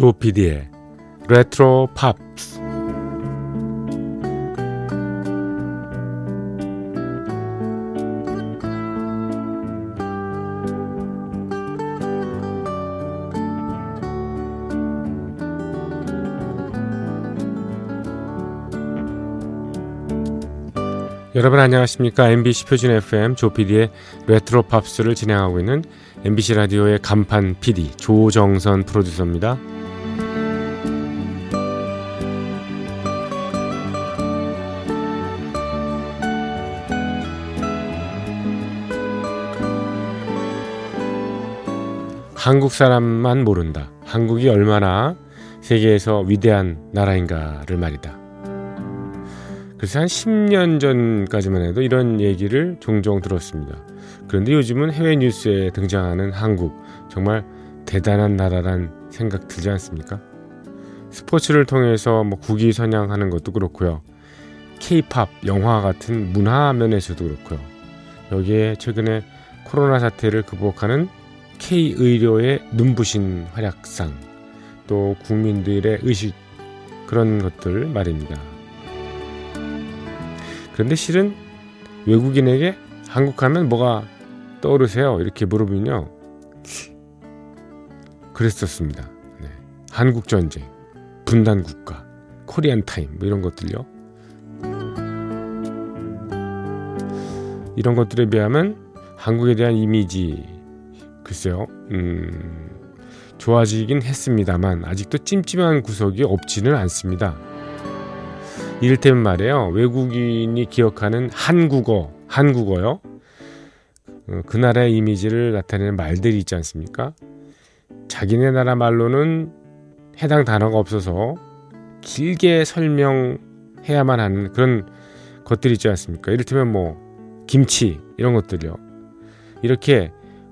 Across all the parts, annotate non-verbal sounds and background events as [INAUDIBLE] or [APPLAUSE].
조피디의 레트로 팝스 여러분 안녕하십니까 MBC 표준 FM 조피디의 레트로 팝스를 진행하고 있는 MBC 라디오의 간판 PD 조정선 프로듀서입니다. 한국 사람만 모른다. 한국이 얼마나 세계에서 위대한 나라인가를 말이다. 그래서 한 10년 전까지만 해도 이런 얘기를 종종 들었습니다. 그런데 요즘은 해외 뉴스에 등장하는 한국 정말 대단한 나라란 생각 들지 않습니까? 스포츠를 통해서 뭐 국위 선양하는 것도 그렇고요. 케이팝 영화 같은 문화 면에서도 그렇고요. 여기에 최근에 코로나 사태를 극복하는 K의료의 눈부신 활약상, 또 국민들의 의식, 그런 것들 말입니다. 그런데 실은 외국인에게 한국 하면 뭐가 떠오르세요? 이렇게 물어보면요. 그랬었습니다. 네. 한국 전쟁, 분단 국가, 코리안 타임, 뭐 이런 것들요. 이런 것들에 비하면 한국에 대한 이미지, 글쎄요, 음, 좋아지긴 했습니다만 아직도 찜찜한 구석이 없지는 않습니다. 이를테면 말이에요. 외국인이 기억하는 한국어, 한국어요. 어, 그 나라의 이미지를 나타내는 말들이 있지 않습니까? 자기네 나라 말로는 해당 단어가 없어서 길게 설명해야만 하는 그런 것들이 있지 않습니까? 이를테면 뭐 김치 이런 것들요. 이렇게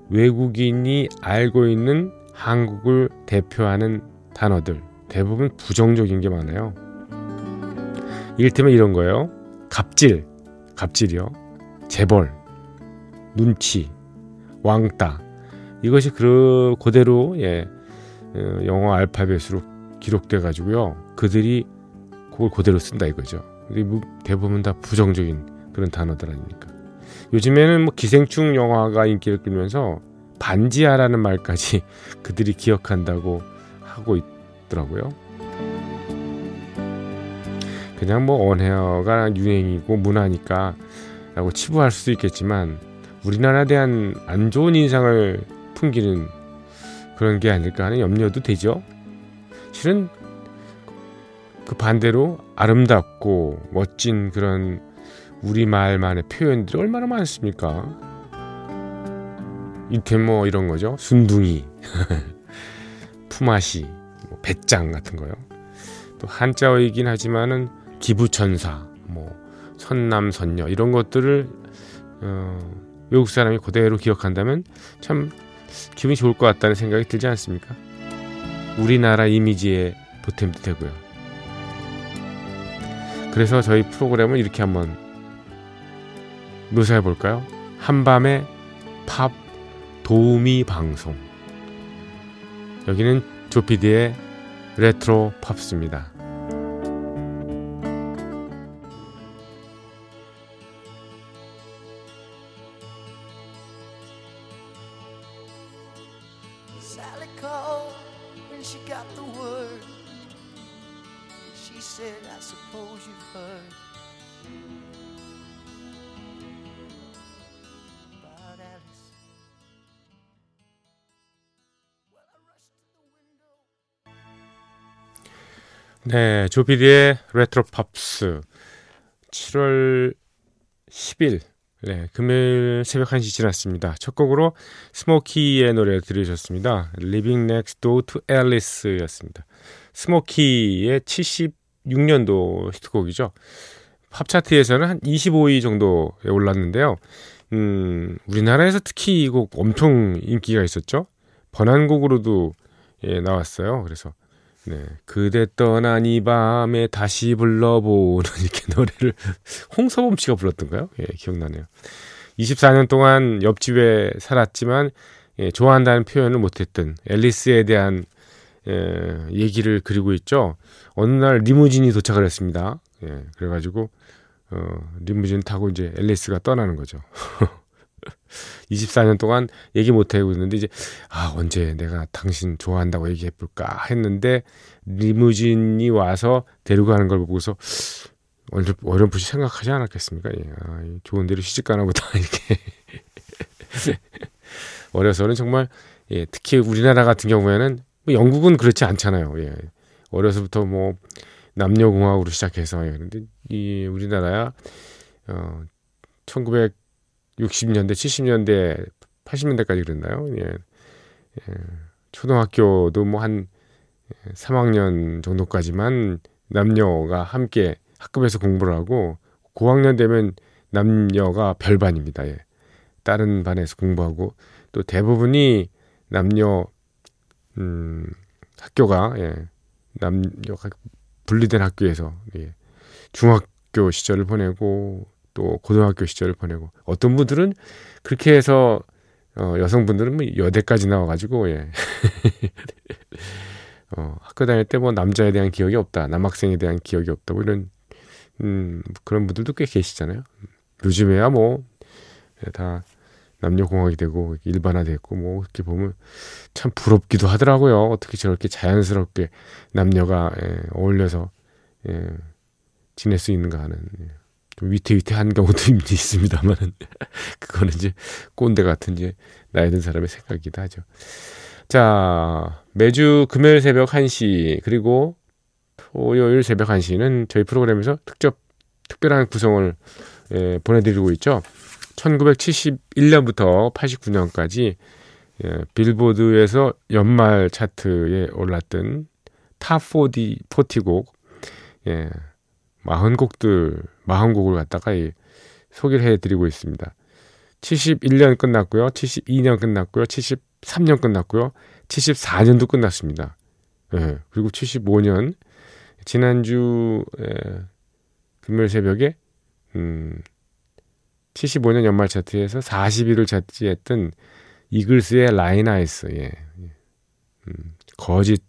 외국인이 알고 있는 한국을 대표하는 단어들 대부분 부정적인 게 많아요. 이를테면 이런 거예요. 갑질, 갑질이요. 재벌, 눈치, 왕따. 이것이 그 그대로 예, 어, 영어 알파벳으로 기록돼 가지고요. 그들이 그걸 그대로 쓴다 이거죠. 뭐 대부분 다 부정적인 그런 단어들 아닙니까? 요즘에는 뭐 기생충 영화가 인기를 끌면서 반지하라는 말까지 [LAUGHS] 그들이 기억한다고 하고 있더라고요. 그냥 뭐 언헤어가 유행이고 문화니까 라고 치부할 수도 있겠지만 우리나라에 대한 안 좋은 인상을 풍기는 그런 게 아닐까 하는 염려도 되죠. 실은 그 반대로 아름답고 멋진 그런 우리말만의 표현들이 얼마나 많습니까? 이태 뭐 이런 거죠. 순둥이, [LAUGHS] 품앗이, 뭐 배짱 같은 거요. 또 한자어이긴 하지만은 기부천사, 뭐 선남선녀 이런 것들을 어, 외국 사람이 그대로 기억한다면 참 기분이 좋을 것 같다는 생각이 들지 않습니까? 우리나라 이미지에 보탬도 되고요. 그래서 저희 프로그램을 이렇게 한번 묘사해 볼까요? 한밤의 팝 도우미 방송. 여기는 조피디의 레트로 팝스입니다. 네, 조PD의 레트로 팝스 7월 10일 네, 금요일 새벽 1시 지났습니다. 첫 곡으로 스모키의 노래 들으셨습니다. Living Next Door to Alice였습니다. 스모키의 76년도 히트곡이죠. 팝 차트에서는 한 25위 정도에 올랐는데요. 음, 우리나라에서 특히 이 곡 엄청 인기가 있었죠. 번안곡으로도 예, 나왔어요. 그래서 네. 그대 떠난 이 밤에 다시 불러보는 [LAUGHS] 이렇게 노래를 홍서범 씨가 불렀던가요? 예, 기억나네요. 24년 동안 옆집에 살았지만 예, 좋아한다는 표현을 못했던 앨리스에 대한 예, 얘기를 그리고 있죠. 어느 날 리무진이 도착을 했습니다. 예, 그래가지고 어, 리무진 타고 이제 앨리스가 떠나는 거죠. [LAUGHS] 24년 동안 얘기 못 하고 있는데 이제 아 언제 내가 당신 좋아한다고 얘기해 볼까 했는데 리무진이 와서 데리고 가는 걸 보고서 어렴풋이 생각하지 않았겠습니까? 예, 아, 좋은 데로 시집 가나 보다 이렇게 [LAUGHS] 어려서는 정말 예, 특히 우리나라 같은 경우에는 뭐 영국은 그렇지 않잖아요. 예. 어려서부터 뭐 남녀공학으로 시작해서 예. 근데 이 우리나라야 어 1960년대, 70년대, 80년대까지 그랬나요? 예. 예. 초등학교도 뭐 한 3학년 정도까지만 남녀가 함께 학급에서 공부를 하고 고학년 되면 남녀가 별반입니다. 예. 다른 반에서 공부하고 또 대부분이 남녀 음, 학교가 예, 남녀가 분리된 학교에서 예, 중학교 시절을 보내고 또 고등학교 시절을 보내고 어떤 분들은 그렇게 해서 어, 여성분들은 뭐 여대까지 나와가지고 예. [LAUGHS] 어, 학교 다닐 때 뭐 남자에 대한 기억이 없다, 남학생에 대한 기억이 없다, 뭐 이런 음, 그런 분들도 꽤 계시잖아요. 요즘에야 뭐다 예, 남녀공학이 되고 일반화됐고 뭐 이렇게 보면 참 부럽기도 하더라고요. 어떻게 저렇게 자연스럽게 남녀가 예, 어울려서 예, 지낼 수 있는가 하는 예. 좀 위태위태한 경우도 [LAUGHS] 있습니다만은 [LAUGHS] 그거는 이제 꼰대 같은 이제 나이 든 사람의 생각이기도 하죠. 자 매주 금요일 새벽 1시 그리고 토요일 새벽 1시는 저희 프로그램에서 특접 특별한 구성을 예, 보내드리고 있죠. 1971년부터 89년까지 예, 빌보드에서 연말 차트에 올랐던 top 40 40곡 예, 40곡들 40곡을 갖다가 예, 소개를 해드리고 있습니다. 71년 끝났고요. 72년 끝났고요. 73년 끝났고요. 74년도 끝났습니다. 예, 그리고 75년 지난주 예, 금요일 새벽에 음, 75년 연말 차트에서 40위를 차지했던 이글스의 Lyin' Eyes, 예. 음, 거짓이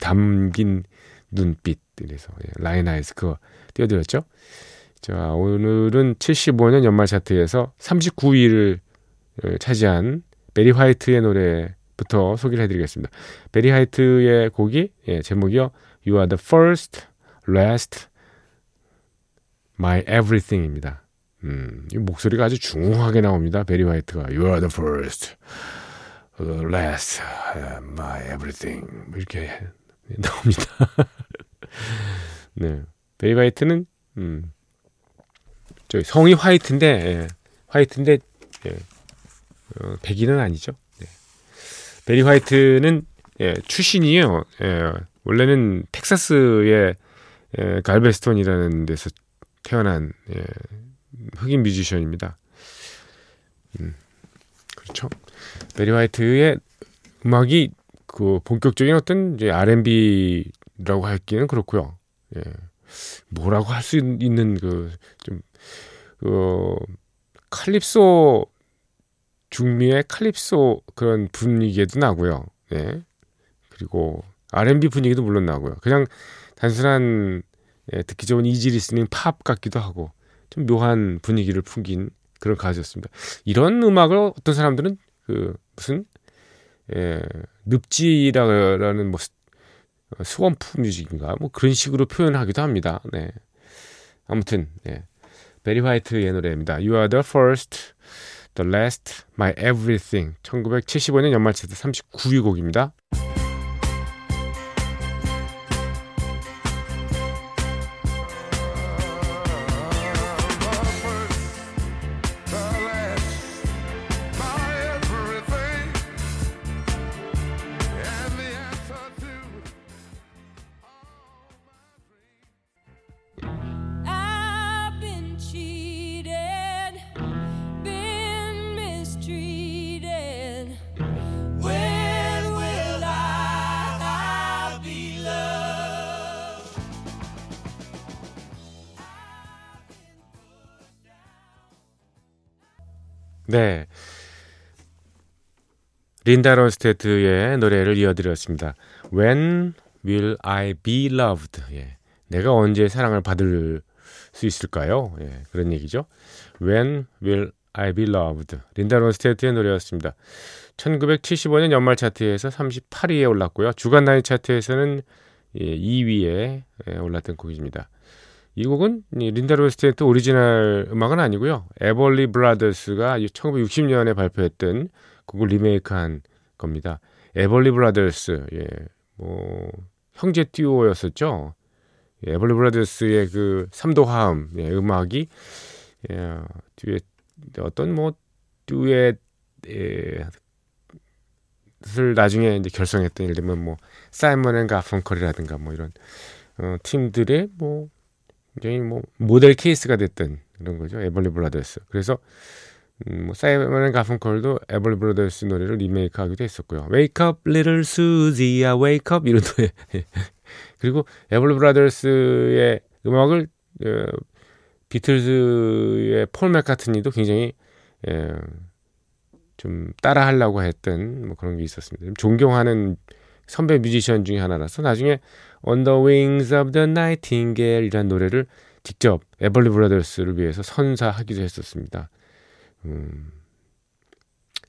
담긴 눈빛, 이래서, 예. Lyin' Eyes, 그거 띄워드렸죠? 자, 오늘은 75년 연말 차트에서 39위를 어, 차지한 베리 화이트의 노래부터 소개를 해드리겠습니다. 베리 화이트의 곡이, 예, 제목이요. You are the first, last, my everything입니다. 음, 이 목소리가 아주 중후하게 나옵니다. 베리 화이트가 You are the first, last, my everything 뭐 이렇게 나옵니다. [LAUGHS] 네, 베리 화이트는 음, 저 성이 화이트인데 예, 화이트인데 예, 어, 백인은 아니죠. 네. 베리 화이트는 예, 출신이요. 예, 원래는 텍사스의 예, 갈베스톤이라는 데서 태어난 예, 흑인 뮤지션입니다. 음, 그렇죠. 베리 화이트의 음악이 그 본격적인 어떤 이제 R&B라고 할기는 그렇고요. 예. 뭐라고 할 수 있는 그좀 그 칼립소 중미의 칼립소 그런 분위기에도 나고요. 예. 그리고 R&B 분위기도 물론 나고요. 그냥 단순한 예, 듣기 좋은 easy listening 팝 같기도 하고 좀 묘한 분위기를 풍긴 그런 가수였습니다. 이런 음악을 어떤 사람들은 그 무슨 예, 늪지라는 뭐 swamp music인가 뭐 그런 식으로 표현하기도 합니다. 네. 아무튼 네. 베리 화이트의 노래입니다. You are the first, the last, my everything. 1975년 연말 차트 39위 곡입니다. 네. 린다 론스테트의 노래를 이어드렸습니다. When will I be loved? 예. 내가 언제 사랑을 받을 수 있을까요? 예, 그런 얘기죠. When will I be loved? 린다 론스테트의 노래였습니다. 1975년 연말 차트에서 38위에 올랐고요. 주간 단위 차트에서는 예, 2위에 예, 올랐던 곡입니다. 이 곡은 린다 론스테트 오리지널 음악은 아니고요. 에벌리 브라더스가 1960년에 발표했던 곡을 리메이크한 겁니다. 에벌리 브라더스, 예, 뭐 형제 듀오였었죠. 예, 에벌리 브라더스의 그 삼도 화음 예, 음악이 예, 뒤에 어떤 뭐 듀엣 예, 을 나중에 이제 결성했던 예를 들면 뭐 사이먼 앤 가펑컬이라든가 뭐 이런 어, 팀들의 뭐 굉장히 뭐 모델 케이스가 됐던 그런 거죠. 에벌리 브라더스. 그래서 음, 뭐 사이먼 앤 가펑컬도 에벌리 브라더스 노래를 리메이크하기도 했었고요. Wake Up Little Susie야 Wake Up 이런 노래. [LAUGHS] 그리고 에벌리 브라더스의 음악을 어, 비틀즈의 폴 맥카트니도 굉장히 예, 좀 따라 하려고 했던 뭐 그런 게 있었습니다. 좀 존경하는 선배 뮤지션 중에 하나라서 나중에 On the Wings of the Nightingale 이라는 노래를 직접 에벌리 브라더스를 위해서 선사하기도 했었습니다. 음,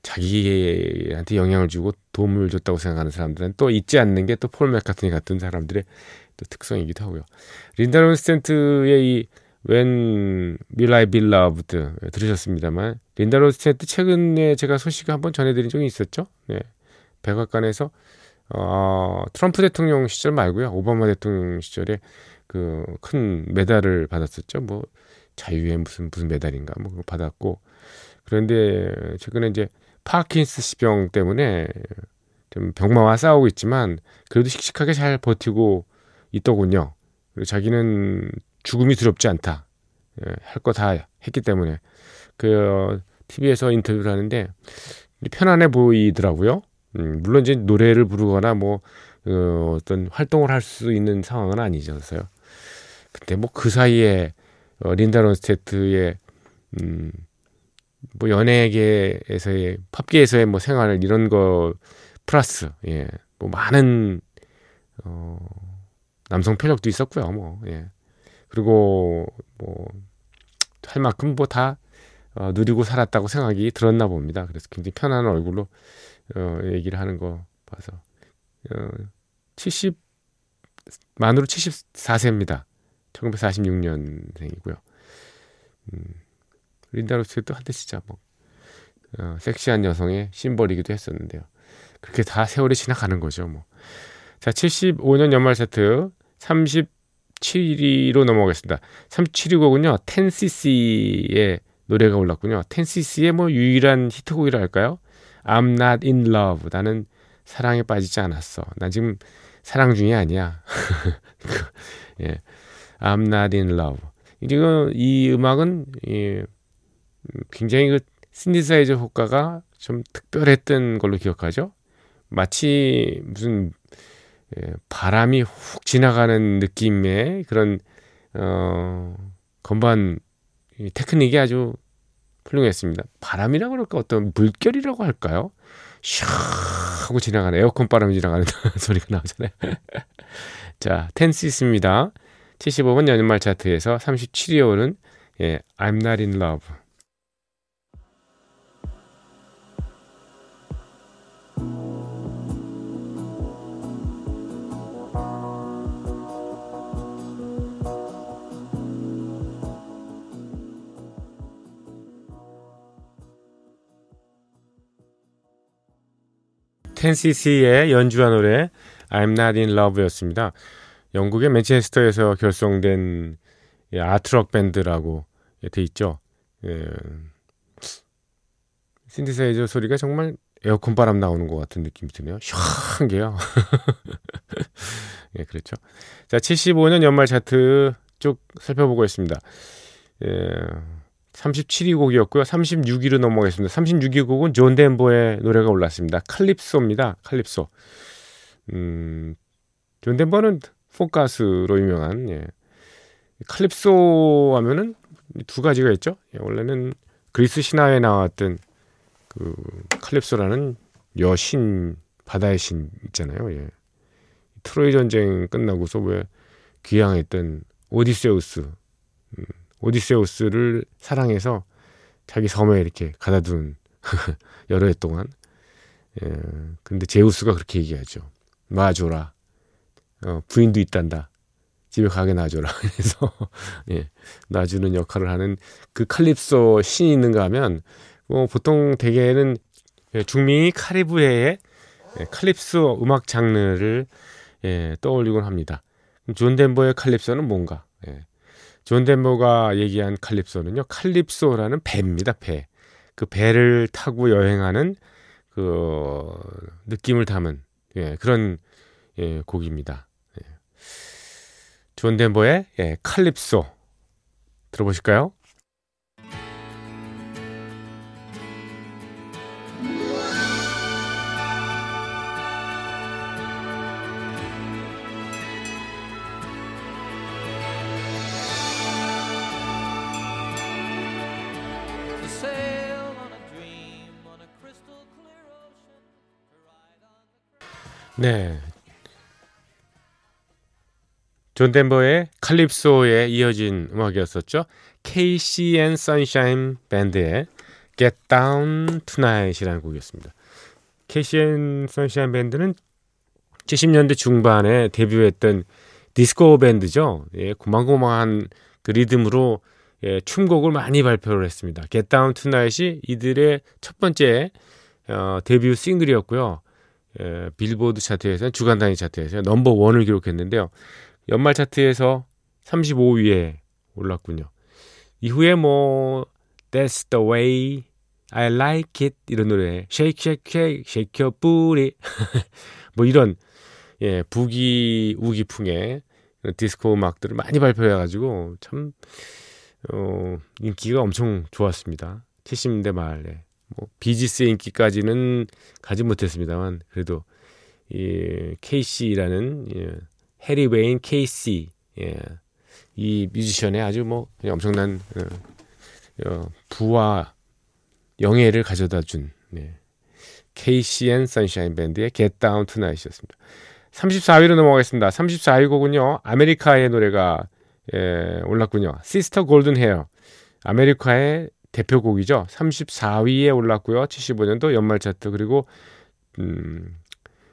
자기한테 영향을 주고 도움을 줬다고 생각하는 사람들은 또 잊지 않는 게 또 폴 맥카트니 같은 사람들의 또 특성이기도 하고요. 린다 론스텐트의 이 When Will I Be Loved 들으셨습니다만 린다 로스테트 최근에 제가 소식을 한번 전해드린 적이 있었죠. 네. 백악관에서 어, 트럼프 대통령 시절 말고요. 오바마 대통령 시절에 그 큰 메달을 받았었죠. 뭐 자유의 무슨 무슨 메달인가 뭐 그거 받았고 그런데 최근에 이제 파킨스병 때문에 좀 병마와 싸우고 있지만 그래도 씩씩하게 잘 버티고 있더군요. 그리고 자기는 죽음이 두렵지 않다. 예, 할거 다 했기 때문에 그 TV에서 인터뷰를 하는데 편안해 보이더라고요. 음, 물론 이제 노래를 부르거나 뭐 어, 어떤 활동을 할 수 있는 상황은 아니죠서요. 근데 뭐 그 사이에 어, 린다 론스테트의 음, 뭐 연예계에서의 팝계에서의 뭐 생활을 이런 거 플러스 예, 뭐 많은 어, 남성 편력도 있었고요. 뭐 예. 그리고 뭐 할 만큼 뭐다 어, 누리고 살았다고 생각이 들었나 봅니다. 그래서 굉장히 편안한 얼굴로 어, 얘기를 하는 거 봐서 어, 70 만으로 74세입니다. 1946년생이고요. 음, 린다 로스도 한때 진짜 뭐 어, 섹시한 여성의 심벌이기도 했었는데요. 그렇게 다 세월이 지나가는 거죠, 뭐. 자, 75년 연말 세트 30 7위로 넘어가겠습니다. 37위 곡은요. 10cc의 노래가 올랐군요. 10cc의 뭐 유일한 히트곡이라 할까요? I'm not in love. 나는 사랑에 빠지지 않았어. 난 지금 사랑 중이 아니야. [LAUGHS] 예. I'm not in love. 지금 이 음악은 예, 굉장히 그 신디사이저 효과가 좀 특별했던 걸로 기억하죠. 마치 무슨 예, 바람이 훅 지나가는 느낌의 그런 어, 건반 테크닉이 아주 훌륭했습니다. 바람이라고 그럴까 어떤 물결이라고 할까요? 샤 하고 지나가는 에어컨 바람이 지나가는 [LAUGHS] 소리가 나오잖아요. [LAUGHS] 자, 텐시스입니다. 75번 연말 차트에서 37위에 오른 예, I'm Not In Love. 텐시스의 연주한 노래 I'm Not In Love였습니다. 영국의 맨체스터에서 결성된 예, art rock 밴드라고 돼 있죠. 예. 신디사이저 소리가 정말 에어컨 바람 나오는 것 같은 느낌이 드네요. 시원한 게요. [LAUGHS] 예, 그렇죠. 자, 75년 연말 차트 쭉 살펴보고 있습니다. 예, 37위 곡이었고요. 36위로 넘어가겠습니다. 36위 곡은 존 덴버의 노래가 올랐습니다. 칼립소입니다. 칼립소. 음, 존 덴버는 포크 가수로 유명한 예. 칼립소 하면은 두 가지가 있죠. 예, 원래는 그리스 신화에 나왔던 그 칼립소라는 여신 바다의 신 있잖아요. 예. 트로이 전쟁 끝나고서 왜 귀향했던 오디세우스, 음, 오디세우스를 사랑해서 자기 섬에 이렇게 가둬둔 [LAUGHS] 여러 해 동안. 예, 근데 제우스가 그렇게 얘기하죠. 놔줘라. 어, 부인도 있단다. 집에 가게 놔줘라. [LAUGHS] 그래서 예, 놔주는 역할을 하는 그 칼립소 신이 있는가 하면 뭐 보통 대개는 중미 카리브해의 예, 칼립소 음악 장르를 예, 떠올리곤 합니다. 존 덴버의 칼립소는 뭔가? 예. 존 덴버가 얘기한 칼립소는요, 칼립소라는 배입니다, 배. 그 배를 타고 여행하는 그 느낌을 담은 예, 그런 예, 곡입니다. 예. 존 덴버의 예, 칼립소 들어보실까요? 네. 존 덴버의 칼립소에 이어진 음악이었었죠. KC and Sunshine 밴드의 Get Down Tonight이라는 곡이었습니다. KC and Sunshine 밴드는 70년대 중반에 데뷔했던 디스코 밴드죠. 예, 고만고만한 그 리듬으로 예, 춤곡을 많이 발표를 했습니다. Get Down Tonight이 이들의 첫 번째 어, 데뷔 싱글이었고요. 예, 빌보드 차트에서 주간 단위 차트에서 넘버 원을 기록했는데요. 연말 차트에서 35위에 올랐군요. 이후에 뭐 That's the way I like it 이런 노래 Shake Shake Shake Shake Your Booty [LAUGHS] 뭐 이런 예, 부기 우기풍의 디스코 음악들을 많이 발표해가지고 참 어, 인기가 엄청 좋았습니다. 70년대 말에 뭐 비지스의 인기까지는 가지 못했습니다만 그래도 이 케이시라는 예, 해리 웨인 케이시 예, 이 뮤지션의 아주 뭐 엄청난 어, 어, 부와 영예를 가져다 준 네. 케이시 앤 선샤인 밴드의 Get Down Tonight이었습니다. 34위로 넘어가겠습니다. 34위 곡은요. 아메리카의 노래가 예, 올랐군요. Sister Golden Hair. 아메리카의 대표곡이죠. 34위에 올랐고요. 75년도 연말 차트 그리고 음,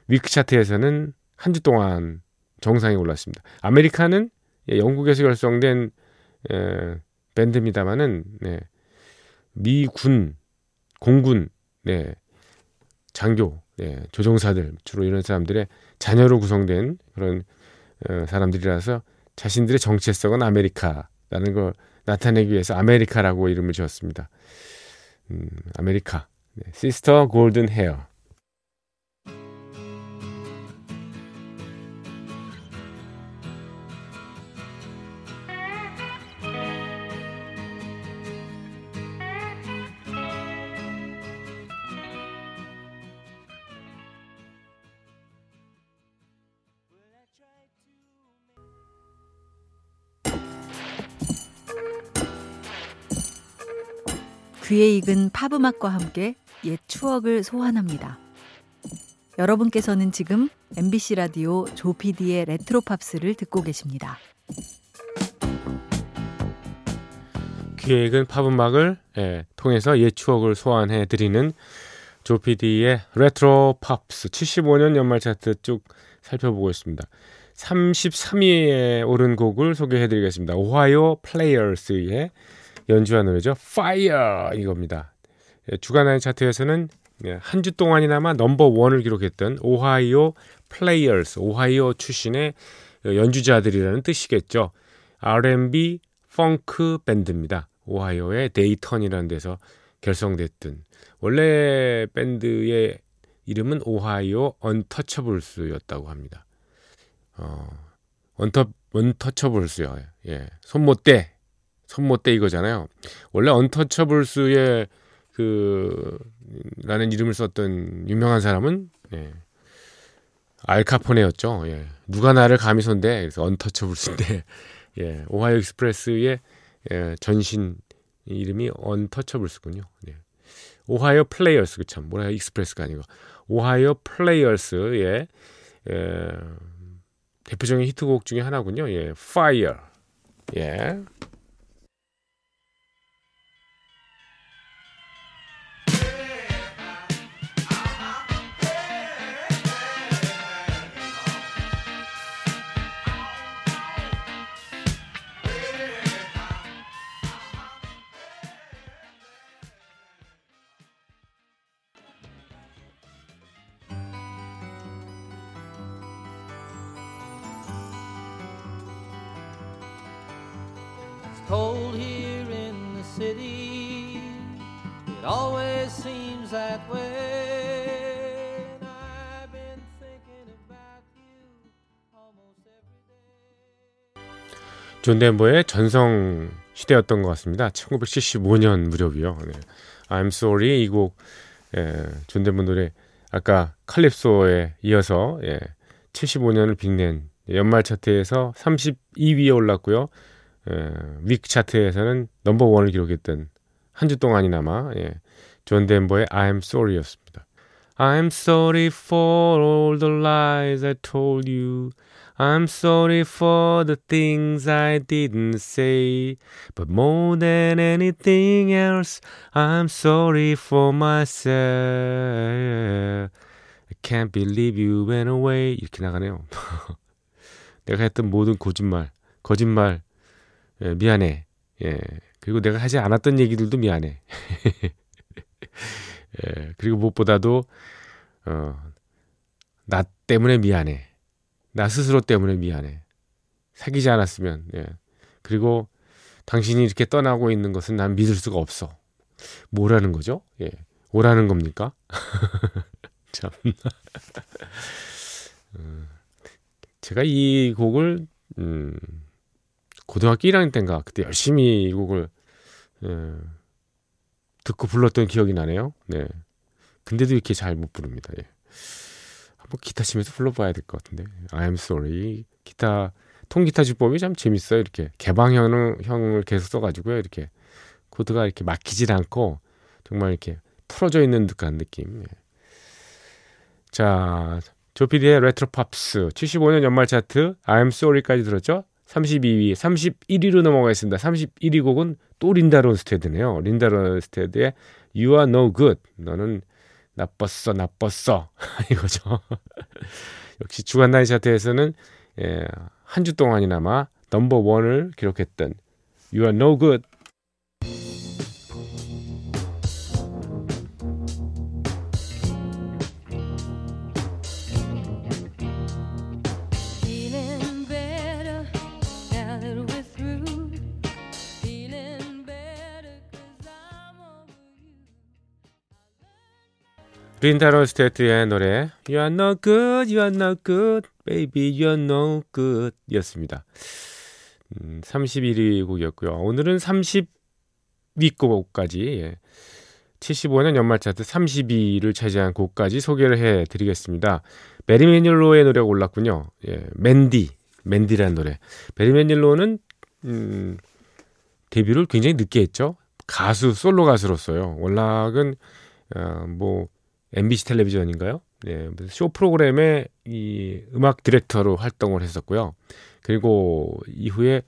week 차트에서는 한 주 동안 정상에 올랐습니다. 아메리카는 예, 영국에서 결성된 예, 밴드입니다만은 네, 미군 공군 네, 장교 네, 조종사들 주로 이런 사람들의 자녀로 구성된 그런 어, 사람들이라서 자신들의 정체성은 아메리카라는 걸 나타내기 위해서 아메리카라고 이름을 지었습니다. 음, 아메리카. 네, 시스터 골든 헤어. 귀에 익은 팝음악과 함께 옛 추억을 소환합니다. 여러분께서는 지금 MBC 라디오 조피디의 레트로 팝스를 듣고 계십니다. 귀에 익은 팝음악을 예, 통해서 옛 추억을 소환해 드리는 조피디의 레트로 팝스 75년 연말 차트 쭉 살펴보고 있습니다. 33위에 오른 곡을 소개해 드리겠습니다. 오하이오 플레이어스의 연주한 노래죠. Fire 이겁니다. 예, 주간의 차트에서는 예, 한주 동안이나마 넘버 원을 기록했던 오하이오 플레이어스, 오하이오 출신의 연주자들이라는 뜻이겠죠. R&B 펑크 밴드입니다. 오하이오의 데이턴이라는 데서 결성됐던 원래 밴드의 이름은 오하이오 언터처블스였다고 합니다. 어, Un- Untouchables요. 예, 손 못 대 손못대 이거잖아요. 원래 Untouchables의 그 라는 이름을 썼던 유명한 사람은 예. 알카포네였죠. 예. 누가 나를 감히 손대 그래서 Untouchables인데 [LAUGHS] 예. Ohio Express의 예. 전신 이름이 Untouchables군요. 예. Ohio Players 그참 뭐라 Express가 아니고 오하이오 플레이어스의 예, 대표적인 히트곡 중에 하나군요. 예, Fire. 예. 존 덴버의 전성 시대였던 것 같습니다. 1975년 무렵이요. 네. I'm Sorry 이곡 예, 존 덴버 노래 아까 칼립소에 이어서 예, 75년을 빛낸 연말 차트에서 32위에 올랐고요. 예, week 차트에서는 number one을 기록했던 한 주 동안이나마 예, 존 덴버의 I'm Sorry였습니다. I'm sorry for all the lies I told you. I'm sorry for the things I didn't say. But more than anything else, I'm sorry for myself. I can't believe you went away. 이렇게 나가네요. 내가 했던 모든 거짓말, 거짓말, 예, 미안해. 예. 그리고 내가 하지 않았던 얘기들도 미안해. 예. 그리고 무엇보다도 어, 나 때문에 미안해. 나 스스로 때문에 미안해. 사귀지 않았으면. 예. 그리고 당신이 이렇게 떠나고 있는 것은 난 믿을 수가 없어. 뭐라는 거죠? 예. 오라는 겁니까? [LAUGHS] 참. 음, [LAUGHS] 제가 이 곡을 음, 고등학교 1학년 때인가 그때 열심히 이 곡을 예, 듣고 불렀던 기억이 나네요. 네. 근데도 이렇게 잘 못 부릅니다. 예. 한번 기타 치면서 불러봐야 될 것 같은데. I'm sorry. 기타 통기타 주법이 참 재밌어요. 이렇게 개방형을 형을 계속 써가지고요. 이렇게 코드가 이렇게 막히질 않고 정말 이렇게 풀어져 있는 듯한 느낌. 예. 자, 조피디의 레트로 팝스 75년 연말 차트 I'm sorry까지 들었죠? 32위, 31위로 넘어가겠습니다. 31위 곡은 또 린다 론스테드네요. 린다 론스테드의 You are no good. 너는 나빴어, 나빴어. [LAUGHS] 이거죠. 역시 주간 나이 차트에서는 예, 한 주 동안이나마 넘버 원을 기록했던 You are no good 린다론 스테트의 노래 You are no good, you are no good, baby, you are no good 였습니다. 음, 31위 곡이었고요. 오늘은 30위 곡까지 예. 75년 연말 차트 32위를 차지한 곡까지 소개를 해드리겠습니다. 베리 매닐로의 노래가 올랐군요. 예, 맨디, 맨디라는 노래. 베리 매닐로는 음, 데뷔를 굉장히 늦게 했죠. 가수, 솔로 가수로서요. 월락은 어, 뭐 MBC 텔레비전인가요? 예, 쇼 프로그램의 이 음악 디렉터로 활동을 했었고요. 그리고 이후에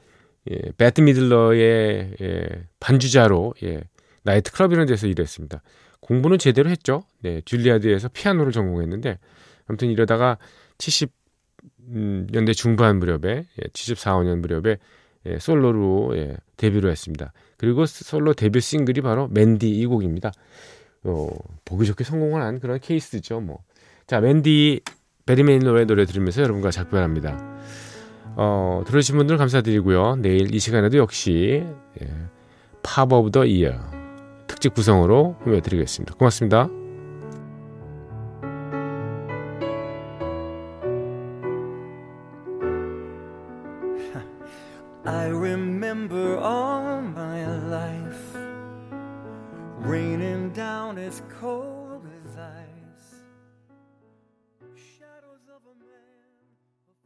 예, 베트 미들러의 예, 반주자로 예, 나이트 클럽 이런 데서 일했습니다. 공부는 제대로 했죠. 네, 줄리아드에서 피아노를 전공했는데 아무튼 이러다가 70년대 음, 중반 무렵에 예, 74, 5년 무렵에 예, 솔로로 예, 데뷔를 했습니다. 그리고 솔로 데뷔 싱글이 바로 Mandy 이 곡입니다. 어, 보기 좋게 성공을 한 그런 케이스죠. 뭐. 자, Mandy 배리 매닐로우의 노래 들으면서 여러분과 작별합니다. 어, 들으신 분들 감사드리고요. 내일 이 시간에도 역시 예, Pop of the Year 특집 구성으로 꾸며드리겠습니다. 고맙습니다. [LAUGHS] I